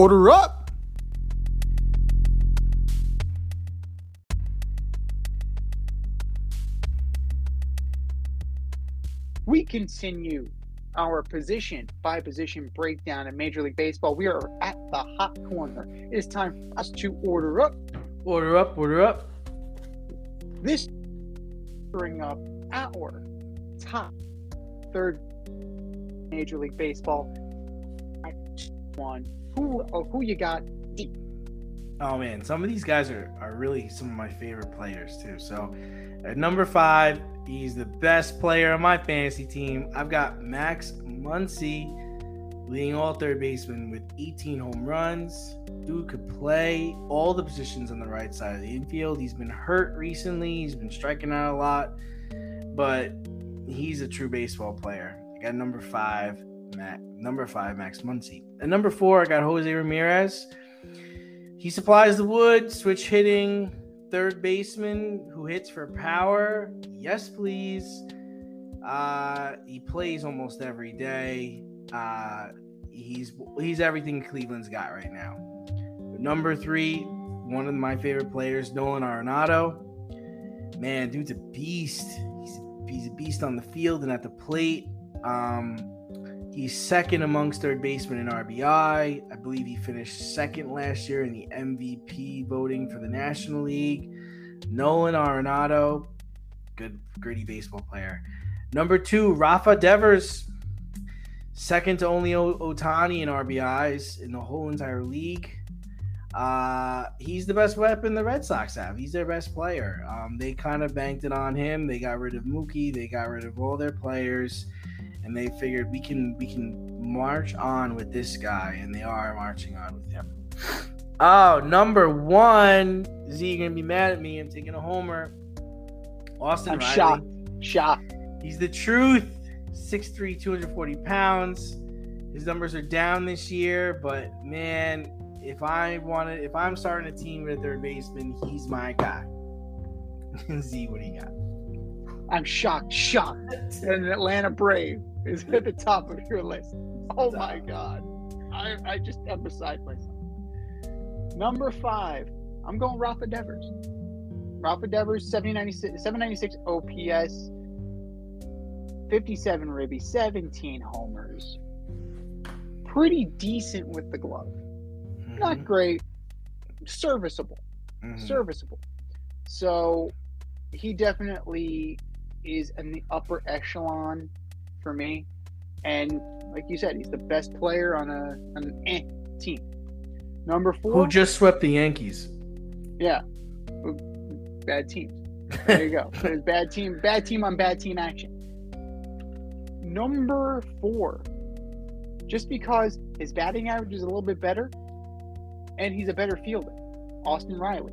Order up! We continue our position by position breakdown in Major League Baseball. We are at the hot corner. It is time for us to order up. Order up, order up. This bring up our top third Major League Baseball one. Who oh, who you got deep? Oh man, some of these guys are, are really some of my favorite players too. So at number five, he's the best player on my fantasy team. I've got Max Muncy leading all third basemen with 18 home runs. Dude could play all the positions on the right side of the infield. He's been hurt recently. He's been striking out a lot, but he's a true baseball player. I got number five, Number five, Max Muncy. At number four, I got Jose Ramirez. He supplies the wood, switch hitting, third baseman who hits for power. Yes, please. Uh, he plays almost every day. Uh, he's he's everything Cleveland's got right now. Number three, one of my favorite players, Nolan Arenado. Man, dude's a beast. He's, he's a beast on the field and at the plate. Um, he's second amongst third basemen in RBI. I believe he finished second last year in the MVP voting for the National League. Nolan Arenado, good gritty baseball player. Number two, Rafa Devers, second to only Ohtani in RBIs in the whole entire league. Uh, he's the best weapon the Red Sox have. He's their best player. Um, they kind of banked it on him. They got rid of Mookie. They got rid of all their players, and they figured we can we can march on with this guy, and they are marching on with him. Oh, number one. Z, you're gonna be mad at me. I'm taking a homer. Austin I'm Riley. shocked. Shocked. He's the truth. 6'3", 240 pounds. His numbers are down this year, but man, if I wanted, if I'm starting a team with a third baseman, he's my guy. Z, what do you got? I'm shocked. Shocked. And an Atlanta Brave is at the top of your list. Oh my God. I, I just am beside myself. Number five, I'm going Rafa Devers. Rafa Devers, 796, 796 OPS, 57 ribby, 17 homers. Pretty decent with the glove. Not Mhm, great, serviceable. mhm. Serviceable. So he definitely is in the upper echelon for me. And like you said, he's the best player on a on an eh team. Number four, Who just swept the Yankees? yeah, bad teams. There you go. There's bad team, bad team on bad team action. Number four, just because his batting average is a little bit better, and he's a better fielder, Austin Riley.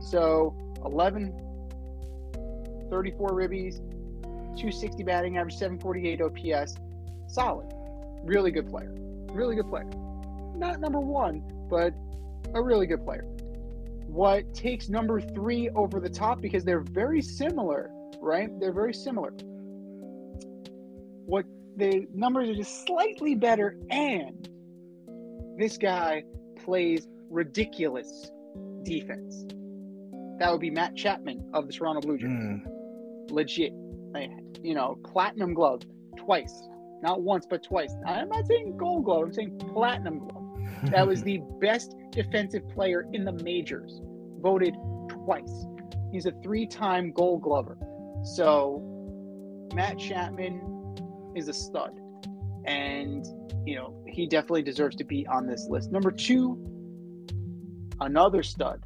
So 11, 34 ribbies, 260 batting average, 748 OPS, solid, really good player, really good player. Not number one, but a really good player what takes number three over the top because they're very similar, right? They're very similar. What the numbers are just slightly better, and this guy plays ridiculous defense. That would be Matt Chapman of the Toronto Blue Jays. Mm. Legit, Like, you know, platinum glove twice, not once but twice. I'm not saying gold glove. I'm saying platinum glove. That was the best defensive player in the majors, voted twice. He's a three time gold glover. So Matt Chapman is a stud. And, you know, he definitely deserves to be on this list. Number two, another stud,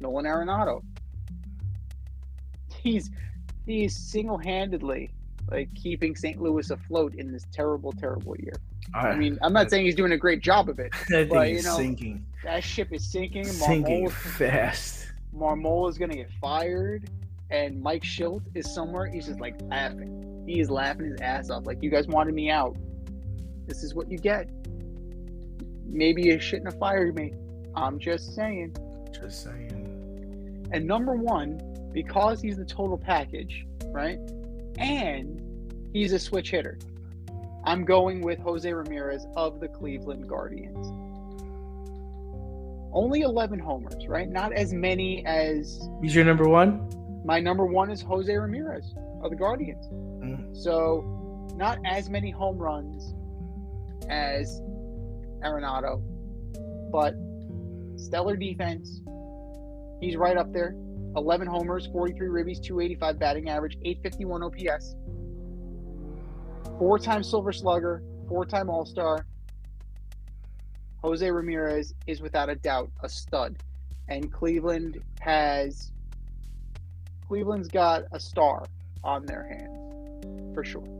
Nolan Arenado. He's he's single handedly like keeping St. Louis afloat in this terrible, terrible year. Right. I ah, mean, I'm not saying he's doing a great job of it. that but, you know, sinking, That ship is sinking. sinking Marmol, fast. Marmol is gonna get fired, and Mike Shildt is somewhere. He's just like laughing. He is laughing his ass off. Like you guys wanted me out. This is what you get. Maybe you shouldn't have fired me. I'm just saying. Just saying. And number one, because he's the total package, right? And he's a switch hitter. I'm going with Jose Ramirez of the Cleveland Guardians. Only 11 homers, right? Not as many as He's your number one. my number one is Jose Ramirez of the Guardians. Mm. So, not as many home runs as Arenado, but stellar defense. He's right up there. 11 homers, 43 ribbies, 285 batting average, 851 OPS. Four time Silver Slugger, four time All Star. Jose Ramirez is without a doubt a stud. And Cleveland has. Cleveland's got a star on their hands, for sure.